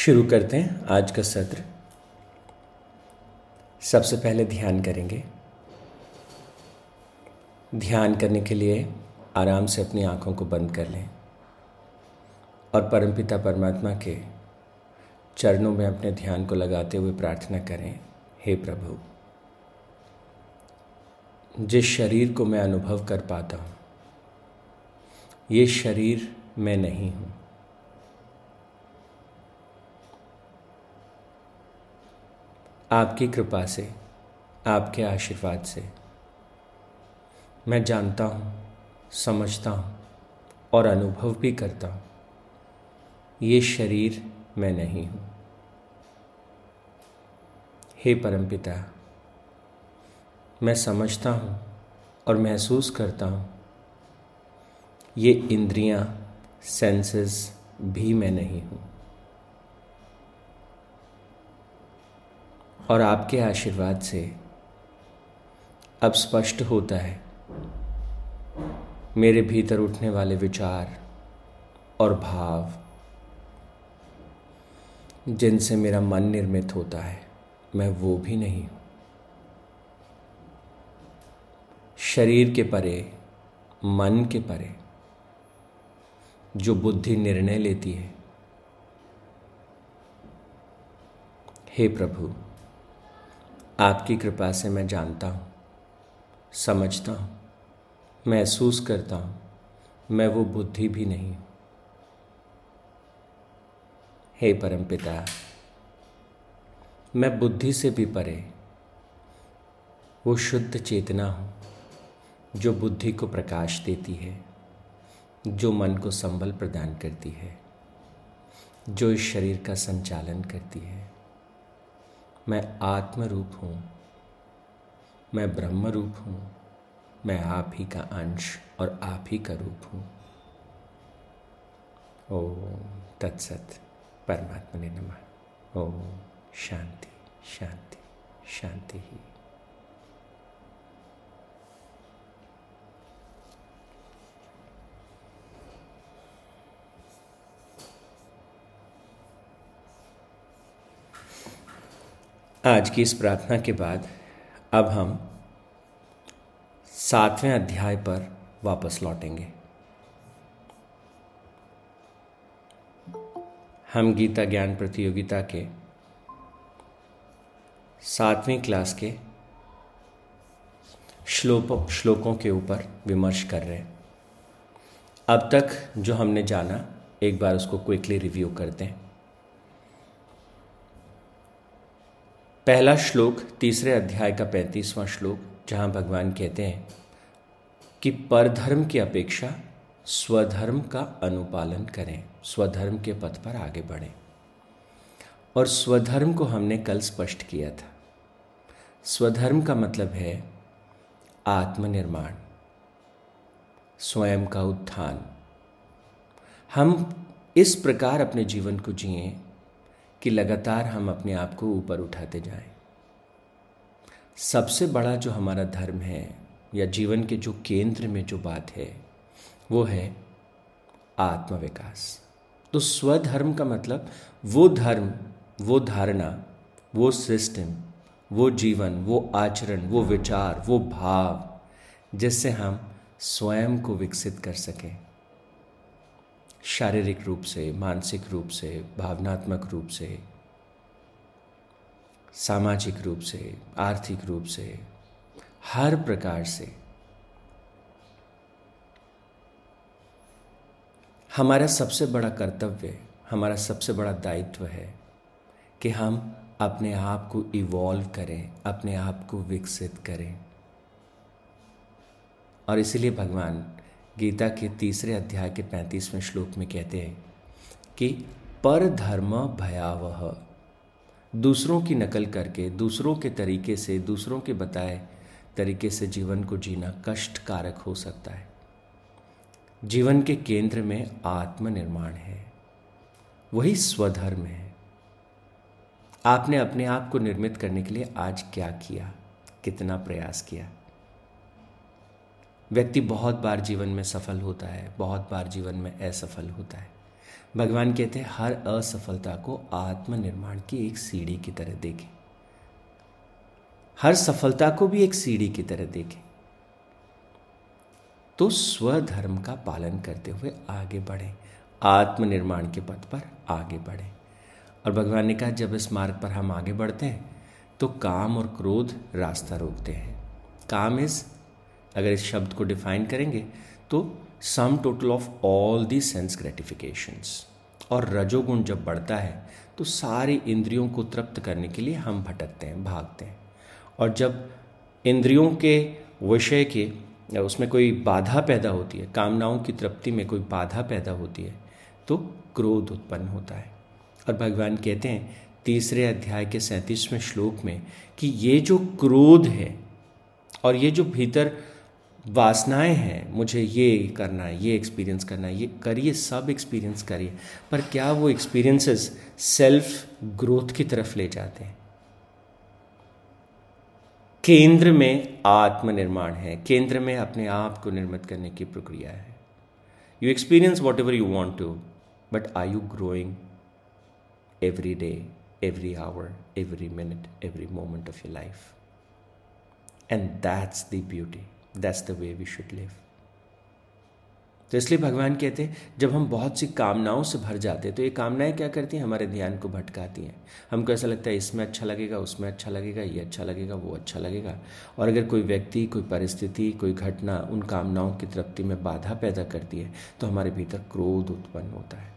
शुरू करते हैं आज का सत्र। सबसे पहले ध्यान करेंगे। ध्यान करने के लिए आराम से अपनी आँखों को बंद कर लें और परमपिता परमात्मा के चरणों में अपने ध्यान को लगाते हुए प्रार्थना करें, हे प्रभु, जिस शरीर को मैं अनुभव कर पाता हूँ, ये शरीर मैं नहीं हूँ। आपकी कृपा से आपके आशीर्वाद से। मैं जानता हूँ समझता हूँ और अनुभव भी करता हूँ। ये शरीर मैं नहीं हूँ। हे परमपिता मैं समझता हूँ और महसूस करता हूँ। ये इंद्रियाँ, सेंसेस भी मैं नहीं हूँ। और आपके आशीर्वाद से अब स्पष्ट होता है मेरे भीतर उठने वाले विचार और भाव जिनसे मेरा मन निर्मित होता है, मैं वो भी नहीं हूँ। शरीर के परे, मन के परे, जो बुद्धि निर्णय लेती है। हे प्रभु आपकी कृपा से मैं जानता हूँ, समझता हूँ, महसूस करता हूँ, मैं वो बुद्धि भी नहीं हूँ। हे परमपिता मैं बुद्धि से भी परे, वो शुद्ध चेतना हूँ, जो बुद्धि को प्रकाश देती है, जो मन को संबल प्रदान करती है, जो इस शरीर का संचालन करती है। मैं आत्म रूप हूँ। मैं ब्रह्म रूप हूँ। मैं आप ही का अंश और आप ही का रूप हूँ। ओ तत्सत परमात्मा ने नमा। ओ शांति शांति शांति ही। आज की इस प्रार्थना के बाद अब हम सातवें अध्याय पर वापस लौटेंगे। हम गीता ज्ञान प्रतियोगिता के सातवीं क्लास के श्लोकों श्लोकों के ऊपर विमर्श कर रहे हैं। अब तक जो हमने जाना, एक बार उसको क्विकली रिव्यू करते हैं। पहला श्लोक, तीसरे अध्याय का पैंतीसवां श्लोक, जहाँ भगवान कहते हैं कि परधर्म की अपेक्षा स्वधर्म का अनुपालन करें, स्वधर्म के पथ पर आगे बढ़ें। और स्वधर्म को हमने कल स्पष्ट किया था। स्वधर्म का मतलब है आत्मनिर्माण, स्वयं का उत्थान। हम इस प्रकार अपने जीवन को जिए कि लगातार हम अपने आप को ऊपर उठाते जाएँ। सबसे बड़ा जो हमारा धर्म है, या जीवन के जो केंद्र में जो बात है, वो है आत्मविकास तो स्वधर्म का मतलब वो धर्म, वो धारणा, वो सिस्टम वो जीवन, वो आचरण, वो विचार, वो भाव, जिससे हम स्वयं को विकसित कर सकें शारीरिक रूप से, मानसिक रूप से, भावनात्मक रूप से, सामाजिक रूप से, आर्थिक रूप से, हर प्रकार से हमारा सबसे बड़ा कर्तव्य, हमारा सबसे बड़ा दायित्व है कि हम अपने आप को इवॉल्व करें, अपने आप को विकसित करें। और इसीलिए भगवान गीता के तीसरे अध्याय के पैंतीसवें श्लोक में कहते हैं कि पर धर्म भयावह। दूसरों की नकल करके, दूसरों के तरीके से, दूसरों के बताए तरीके से जीवन को जीना कष्टकारक हो सकता है। जीवन के केंद्र में आत्मनिर्माण है। वही स्वधर्म है। आपने अपने आप को निर्मित करने के लिए आज क्या किया? कितना प्रयास किया? व्यक्ति बहुत बार जीवन में सफल होता है, बहुत बार जीवन में असफल होता है। भगवान कहते हैं, हर असफलता को आत्मनिर्माण की एक सीढ़ी की तरह देखें। हर सफलता को भी एक सीढ़ी की तरह देखें। तो स्वधर्म का पालन करते हुए आगे बढ़ें, आत्मनिर्माण के पथ पर आगे बढ़ें। और भगवान ने कहा, जब इस मार्ग पर हम आगे बढ़ते हैं तो काम और क्रोध रास्ता रोकते हैं। काम इज़ अगर इस शब्द को डिफाइन करेंगे तो sum total of all the sense gratifications और रजोगुण जब बढ़ता है तो सारी इंद्रियों को तृप्त करने के लिए हम भटकते हैं, भागते हैं। और जब इंद्रियों के विषय के उसमें कोई बाधा पैदा होती है, कामनाओं की तृप्ति में कोई बाधा पैदा होती है तो क्रोध उत्पन्न होता है। और भगवान कहते हैं, तीसरे अध्याय के सैंतीसवें श्लोक में कि ये जो क्रोध है, और ये जो भीतर वासनाएँ हैं, मुझे ये करना है, ये एक्सपीरियंस करना है, ये करिए, सब एक्सपीरियंस करिए। पर क्या वो एक्सपीरियंसेस सेल्फ ग्रोथ की तरफ़ ले जाते हैं? केंद्र में आत्मनिर्माण है, केंद्र में अपने आप को निर्मित करने की प्रक्रिया है। You experience whatever you want to but are you growing every day every hour every minute every moment of your life and that's the beauty that's the way we should live तो इसलिए भगवान कहते हैं, जब हम बहुत सी कामनाओं से भर जाते हैं तो ये कामनाएँ क्या करती हैं? हमारे ध्यान को भटकाती हैं। हमको ऐसा लगता है, इसमें अच्छा लगेगा, उसमें अच्छा लगेगा, ये अच्छा लगेगा, वो अच्छा लगेगा। और अगर कोई व्यक्ति, कोई परिस्थिति, कोई घटना उन कामनाओं की तृप्ति में बाधा पैदा करती है तो हमारे भीतर क्रोध उत्पन्न होता है।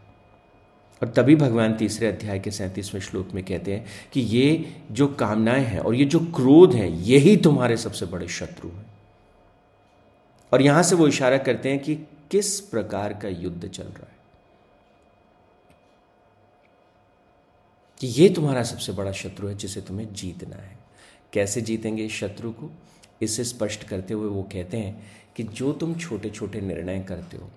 और तभी भगवान तीसरे अध्याय के सैंतीसवें श्लोक में कहते हैं कि ये जो कामनाएँ हैं और ये जो क्रोध है, यही तुम्हारे सबसे बड़े शत्रु हैं। और यहाँ से वो इशारा करते हैं कि किस प्रकार का युद्ध चल रहा है? कि ये तुम्हारा सबसे बड़ा शत्रु है जिसे तुम्हें जीतना है। कैसे जीतेंगे शत्रु को? इसे स्पष्ट करते हुए वो कहते हैं कि जो तुम छोटे छोटे निर्णय करते हो,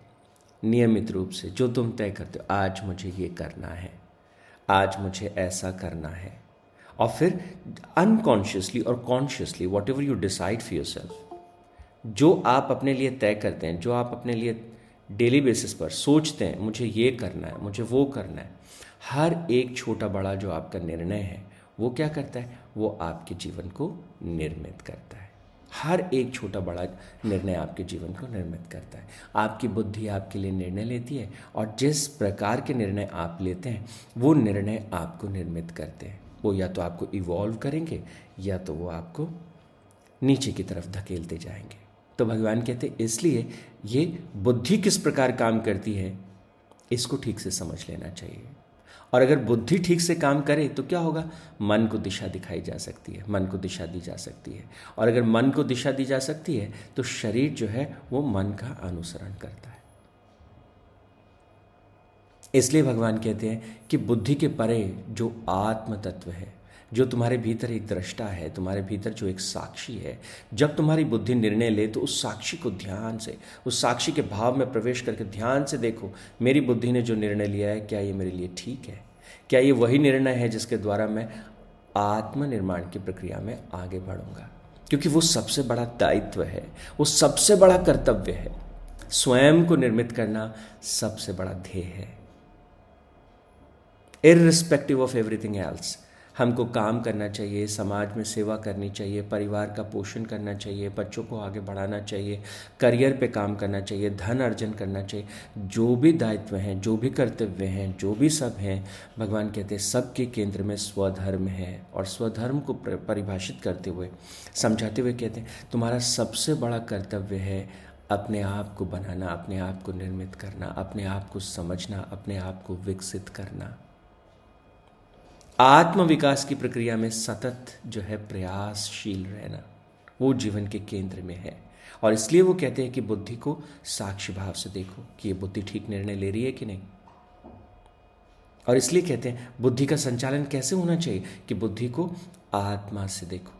नियमित रूप से जो तुम तय करते हो, आज मुझे ये करना है, आज मुझे ऐसा करना है। और फिर अनकॉन्शियसली और consciously whatever you decide for yourself जो आप अपने लिए तय करते हैं, जो आप अपने लिए डेली बेसिस पर सोचते हैं, मुझे ये करना है, मुझे वो करना है, हर एक छोटा बड़ा जो आपका निर्णय है, वो क्या करता है? वो आपके जीवन को निर्मित करता है। हर एक छोटा बड़ा निर्णय आपके जीवन को निर्मित करता है। आपकी बुद्धि आपके लिए निर्णय लेती है और जिस प्रकार के निर्णय आप लेते हैं, वो निर्णय आपको निर्मित करते हैं। वो या तो आपको इवॉल्व करेंगे, या तो वो आपको नीचे की तरफ़ धकेलते जाएँगे। तो भगवान कहते, इसलिए ये बुद्धि किस प्रकार काम करती है? इसको ठीक से समझ लेना चाहिए। और अगर बुद्धि ठीक से काम करे तो क्या होगा? मन को दिशा दिखाई जा सकती है, मन को दिशा दी जा सकती है। और अगर मन को दिशा दी जा सकती है तो शरीर जो है, वो मन का अनुसरण करता है। इसलिए भगवान कहते हैं कि बुद्धि के परे जो आत्म तत्व है जो तुम्हारे भीतर एक दृष्टा है, तुम्हारे भीतर जो एक साक्षी है, जब तुम्हारी बुद्धि निर्णय ले तो उस साक्षी को ध्यान से, उस साक्षी के भाव में प्रवेश करके ध्यान से देखो, मेरी बुद्धि ने जो निर्णय लिया है, क्या ये मेरे लिए ठीक है? क्या ये वही निर्णय है जिसके द्वारा मैं आत्मनिर्माण की प्रक्रिया में आगे बढ़ूँगा? क्योंकि वो सबसे बड़ा दायित्व है, वो सबसे बड़ा कर्तव्य है। स्वयं को निर्मित करना सबसे बड़ा ध्येय है। इरिस्पेक्टिव ऑफ़ एवरीथिंग एल्स हमको काम करना चाहिए, समाज में सेवा करनी चाहिए, परिवार का पोषण करना चाहिए, बच्चों को आगे बढ़ाना चाहिए, करियर पे काम करना चाहिए, धन अर्जन करना चाहिए। जो भी दायित्व हैं, जो भी कर्तव्य हैं, जो भी सब हैं, भगवान कहते हैं, सबके केंद्र में स्वधर्म है और स्वधर्म को परिभाषित करते हुए, समझाते हुए कहते हैं, तुम्हारा सबसे बड़ा कर्तव्य है अपने आप को बनाना, अपने आप को निर्मित करना, अपने आप को समझना, अपने आप को विकसित करना। आत्म विकास की प्रक्रिया में सतत जो है प्रयासशील रहना, वो जीवन के केंद्र में है। और इसलिए वो कहते हैं कि बुद्धि को साक्षी भाव से देखो कि ये बुद्धि ठीक निर्णय ले रही है कि नहीं। और इसलिए कहते हैं, बुद्धि का संचालन कैसे होना चाहिए? कि बुद्धि को आत्मा से देखो।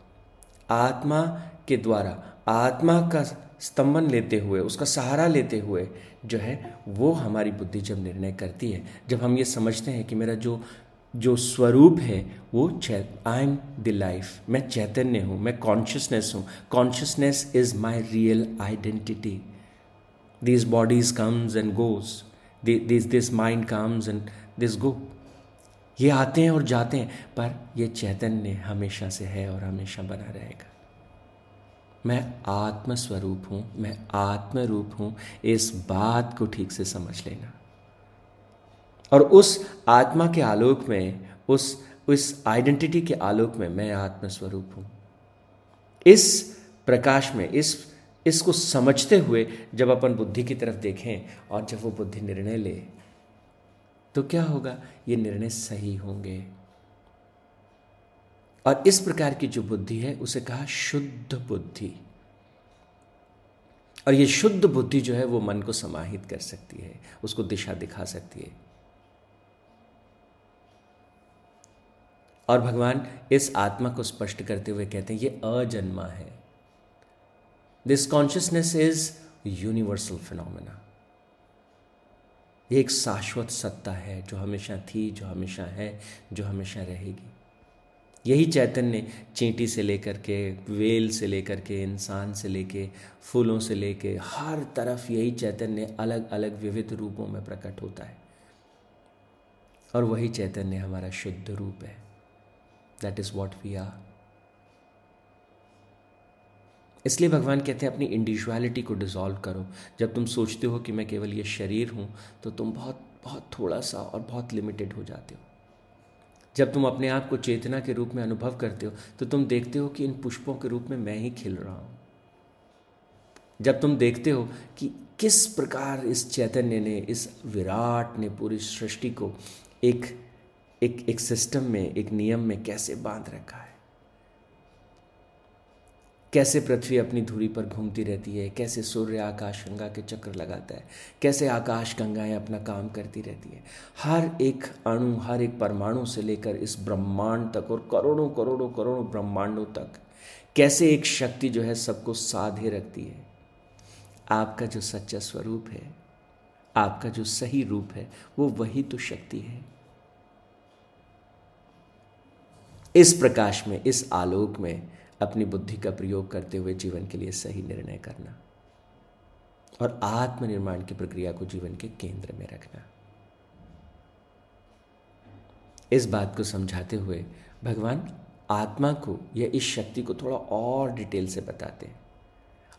आत्मा के द्वारा, आत्मा का स्तंभन लेते हुए, उसका सहारा लेते हुए जो है, वो हमारी बुद्धि जब निर्णय करती है, जब हम ये समझते हैं कि मेरा जो जो स्वरूप है, वो चैत आई एम द लाइफ मैं चैतन्य हूँ, मैं कॉन्शियसनेस हूँ. Consciousness is my real identity these bodies comes and goes this this mind comes and this go ये आते हैं और जाते हैं, पर ये चैतन्य हमेशा से है और हमेशा बना रहेगा। मैं आत्मस्वरूप हूँ, मैं आत्मरूप हूँ। इस बात को ठीक से समझ लेना। और उस आत्मा के आलोक में, उस उस आइडेंटिटी के आलोक में मैं आत्मस्वरूप हूँ। इस प्रकाश में, इस, इसको समझते हुए जब अपन बुद्धि की तरफ़ देखें और जब वो बुद्धि निर्णय ले तो क्या होगा? ये निर्णय सही होंगे। और इस प्रकार की जो बुद्धि है, उसे कहा शुद्ध बुद्धि। और ये शुद्ध बुद्धि जो है, वो मन को समाहित कर सकती है, उसको दिशा दिखा सकती है। और भगवान इस आत्मा को स्पष्ट करते हुए कहते हैं, ये अजन्मा है। This consciousness is universal phenomena ये एक शाश्वत सत्ता है जो हमेशा थी, जो हमेशा है, जो हमेशा रहेगी। यही चैतन्य चींटी से लेकर के, वेल से लेकर के, इंसान से लेके, फूलों से लेके, हर तरफ़ यही चैतन्य अलग अलग विविध रूपों में प्रकट होता है। और वही चैतन्य हमारा शुद्ध रूप है। That is what we are इसलिए भगवान कहते हैं, अपनी इंडिविजुअलिटी को डिज़ोल्व करो। जब तुम सोचते हो कि मैं केवल ये शरीर हूँ तो तुम बहुत बहुत थोड़ा सा और बहुत लिमिटेड हो जाते हो। जब तुम अपने आप को चेतना के रूप में अनुभव करते हो तो तुम देखते हो कि इन पुष्पों के रूप में मैं ही खिल रहा हूँ। जब तुम देखते हो कि किस प्रकार इस चैतन्य ने, इस विराट ने पूरी सृष्टि को एक एक एक सिस्टम में, एक नियम में कैसे बाँध रखा है? कैसे पृथ्वी अपनी धुरी पर घूमती रहती है? कैसे सूर्य आकाश गंगा के चक्र लगाता है? कैसे आकाश गंगाएँ अपना काम करती रहती है? हर एक अणु, हर एक परमाणु से लेकर इस ब्रह्मांड तक और करोड़ों करोड़ों करोड़ों ब्रह्मांडों तक, कैसे एक शक्ति जो है सबको साधे रखती है? आपका जो सच्चा स्वरूप है, आपका जो सही रूप है, वो वही तो शक्ति है। इस प्रकाश में, इस आलोक में अपनी बुद्धि का प्रयोग करते हुए जीवन के लिए सही निर्णय करना और आत्मनिर्माण की प्रक्रिया को जीवन के केंद्र में रखना। इस बात को समझाते हुए भगवान आत्मा को या इस शक्ति को थोड़ा और डिटेल से बताते हैं।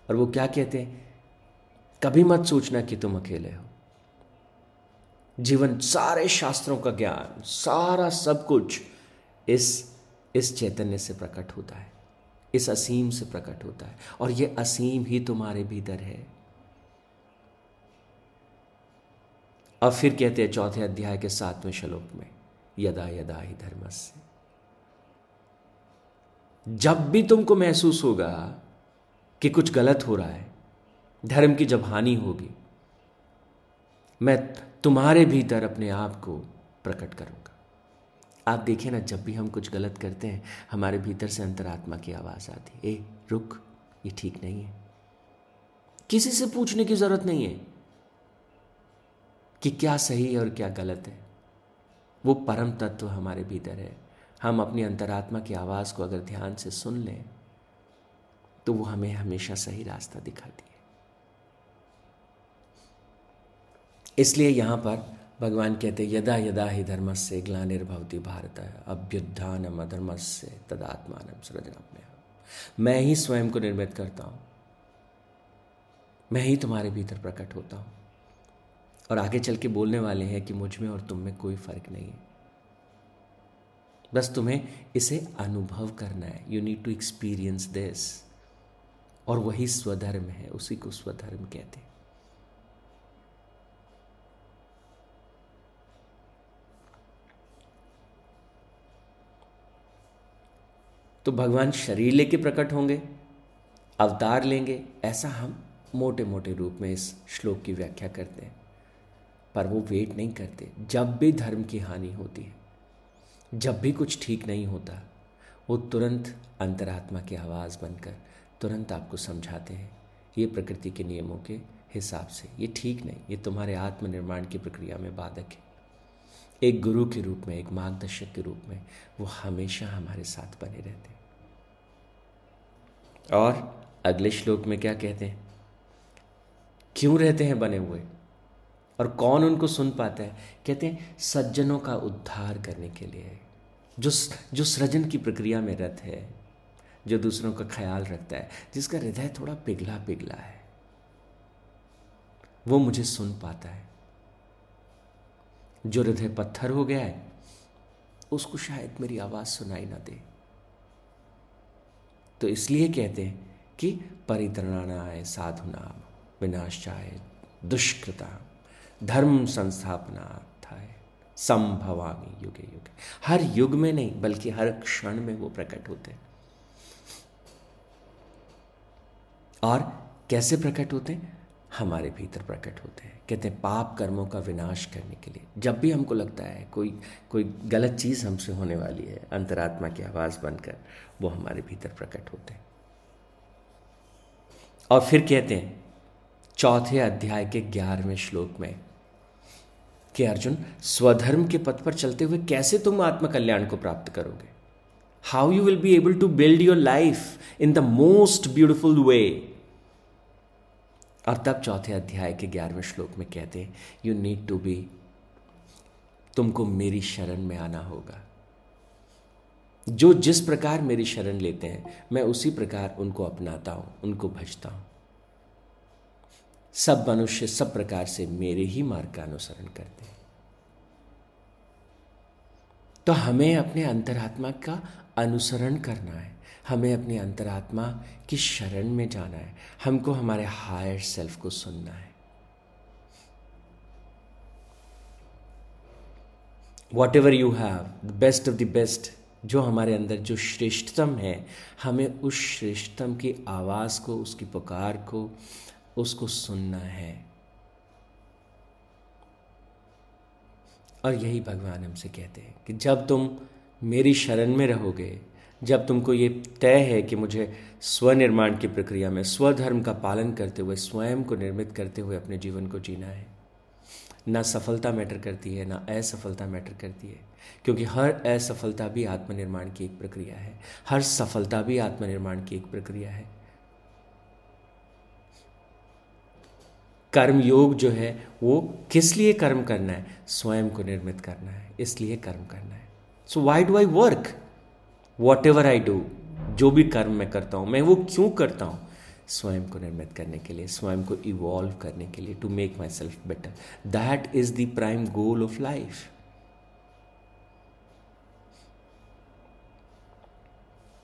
और वो क्या कहते हैं? कभी मत सोचना कि तुम अकेले हो। जीवन सारे शास्त्रों का ज्ञान, सारा सब कुछ इस इस चैतन्य से प्रकट होता है, इस असीम से प्रकट होता है, और यह असीम ही तुम्हारे भीतर है। अब फिर कहते हैं चौथे अध्याय के सातवें श्लोक में, यदा यदा ही धर्म से जब भी तुमको महसूस होगा कि कुछ गलत हो रहा है, धर्म की जब हानि होगी, मैं तुम्हारे भीतर अपने आप को प्रकट करूँगा। आप देखिए ना, जब भी हम कुछ गलत करते हैं, हमारे भीतर से अंतरात्मा की आवाज़ आती है। ए, रुक, ये ठीक नहीं है। किसी से पूछने की ज़रूरत नहीं है कि क्या सही है और क्या गलत है। वो परम तत्व हमारे भीतर है। हम अपनी अंतरात्मा की आवाज़ को अगर ध्यान से सुन लें तो वो हमें हमेशा सही रास्ता दिखाती है। इसलिए यहाँ पर भगवान कहते यदा यदा ही धर्म से ग्लानिर्भवती भारत, अभ्युत्थानम अधर्म से तदात्मान सृजन मैं ही स्वयं को निर्मित करता हूँ। मैं ही तुम्हारे भीतर प्रकट होता हूँ। और आगे चल के बोलने वाले हैं कि मुझमें और तुम में कोई फ़र्क नहीं है। बस तुम्हें इसे अनुभव करना है। You need to experience this और वही स्वधर्म है, उसी को स्वधर्म कहते हैं। तो भगवान शरीर लेके प्रकट होंगे, अवतार लेंगे, ऐसा हम मोटे मोटे रूप में इस श्लोक की व्याख्या करते हैं। पर वो वेट नहीं करते, जब भी धर्म की हानि होती है, जब भी कुछ ठीक नहीं होता, वो तुरंत अंतरात्मा की आवाज़ बनकर तुरंत आपको समझाते हैं, ये प्रकृति के नियमों के हिसाब से, ये ठीक नहीं, ये तुम्हारे आत्मनिर्माण की प्रक्रिया में बाधक है। एक गुरु के रूप में, एक मार्गदर्शक के रूप में वो हमेशा हमारे साथ बने रहते और अगले श्लोक में क्या कहते हैं? क्यों रहते हैं बने हुए? और कौन उनको सुन पाता है? कहते हैं, सज्जनों का उद्धार करने के लिए। जो जो सृजन की प्रक्रिया में रत है, जो दूसरों का ख्याल रखता है, जिसका हृदय थोड़ा पिघला पिघला है, वो मुझे सुन पाता है। जो हृदय पत्थर हो गया है, उसको शायद मेरी आवाज़ सुनाई ना दे। तो इसलिए कहते हैं कि परित्रणाय साधुना विनाशाय दुष्कृता धर्म संस्थापना संभवामी युगे युगे। हर युग में नहीं, बल्कि हर क्षण में वो प्रकट होते हैं। और कैसे प्रकट होते हैं? हमारे भीतर प्रकट होते हैं। कहते हैं, पाप कर्मों का विनाश करने के लिए। जब भी हमको लगता है कोई कोई गलत चीज़ हमसे होने वाली है, अंतरात्मा की आवाज़ बनकर, वो हमारे भीतर प्रकट होते हैं। और फिर कहते हैं, चौथे अध्याय के ग्यारहवें श्लोक में कि अर्जुन, स्वधर्म के पथ पर चलते हुए कैसे तुम आत्मकल्याण को प्राप्त करोगे? How you will be able to build your life in the most beautiful way और तब चौथे अध्याय के ग्यारहवें श्लोक में कहते यू नीड टू बी तुमको मेरी शरण में आना होगा। जो जिस प्रकार मेरी शरण लेते हैं, मैं उसी प्रकार उनको अपनाता हूँ, उनको भजता हूँ। सब मनुष्य सब प्रकार से मेरे ही मार्ग का अनुसरण करते हैं। तो हमें अपने अंतरात्मा का अनुसरण करना है। हमें अपनी अंतरात्मा की शरण में जाना है। हमको हमारे हायर सेल्फ को सुनना है। Whatever you have the best of the best जो हमारे अंदर जो श्रेष्ठतम है, हमें उस श्रेष्ठतम की आवाज़ को, उसकी पुकार को, उसको सुनना है। और यही भगवान हमसे कहते हैं कि जब तुम मेरी शरण में रहोगे जब तुमको ये तय है कि मुझे स्वनिर्माण की प्रक्रिया में, स्वधर्म का पालन करते हुए, स्वयं को निर्मित करते हुए अपने जीवन को जीना है। ना सफलता मैटर करती है, ना असफलता मैटर करती है, क्योंकि हर असफलता भी आत्मनिर्माण की एक प्रक्रिया है। हर सफलता भी आत्मनिर्माण की एक प्रक्रिया है। कर्म योग जो है, वो किस लिए कर्म करना है? स्वयं को निर्मित करना है, इसलिए कर्म करना है। So why do I work whatever I do जो भी कर्म मैं करता हूँ, मैं वो क्यों करता हूँ? स्वयं को निर्मित करने के लिए, स्वयं को इवॉल्व करने के लिए to make myself better that is the prime goal of life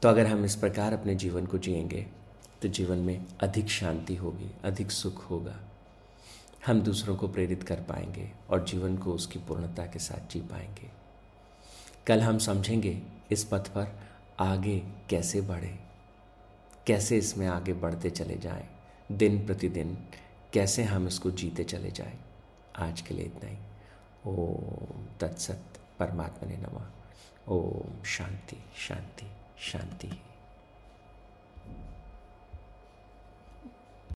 तो अगर हम इस प्रकार अपने जीवन को जिएँगे तो जीवन में अधिक शांति होगी, अधिक सुख होगा। हम दूसरों को प्रेरित कर पाएँगे और जीवन को उसकी पूर्णता के साथ जी पाएँगे। कल हम समझेंगे इस पथ पर आगे कैसे बढ़े? कैसे इसमें आगे बढ़ते चले जाएँ? दिन प्रतिदिन कैसे हम इसको जीते चले जाएँ? आज के लिए इतना ही। ओम तत्सत परमात्मा ने नमा। ओम शांति शांति शांति।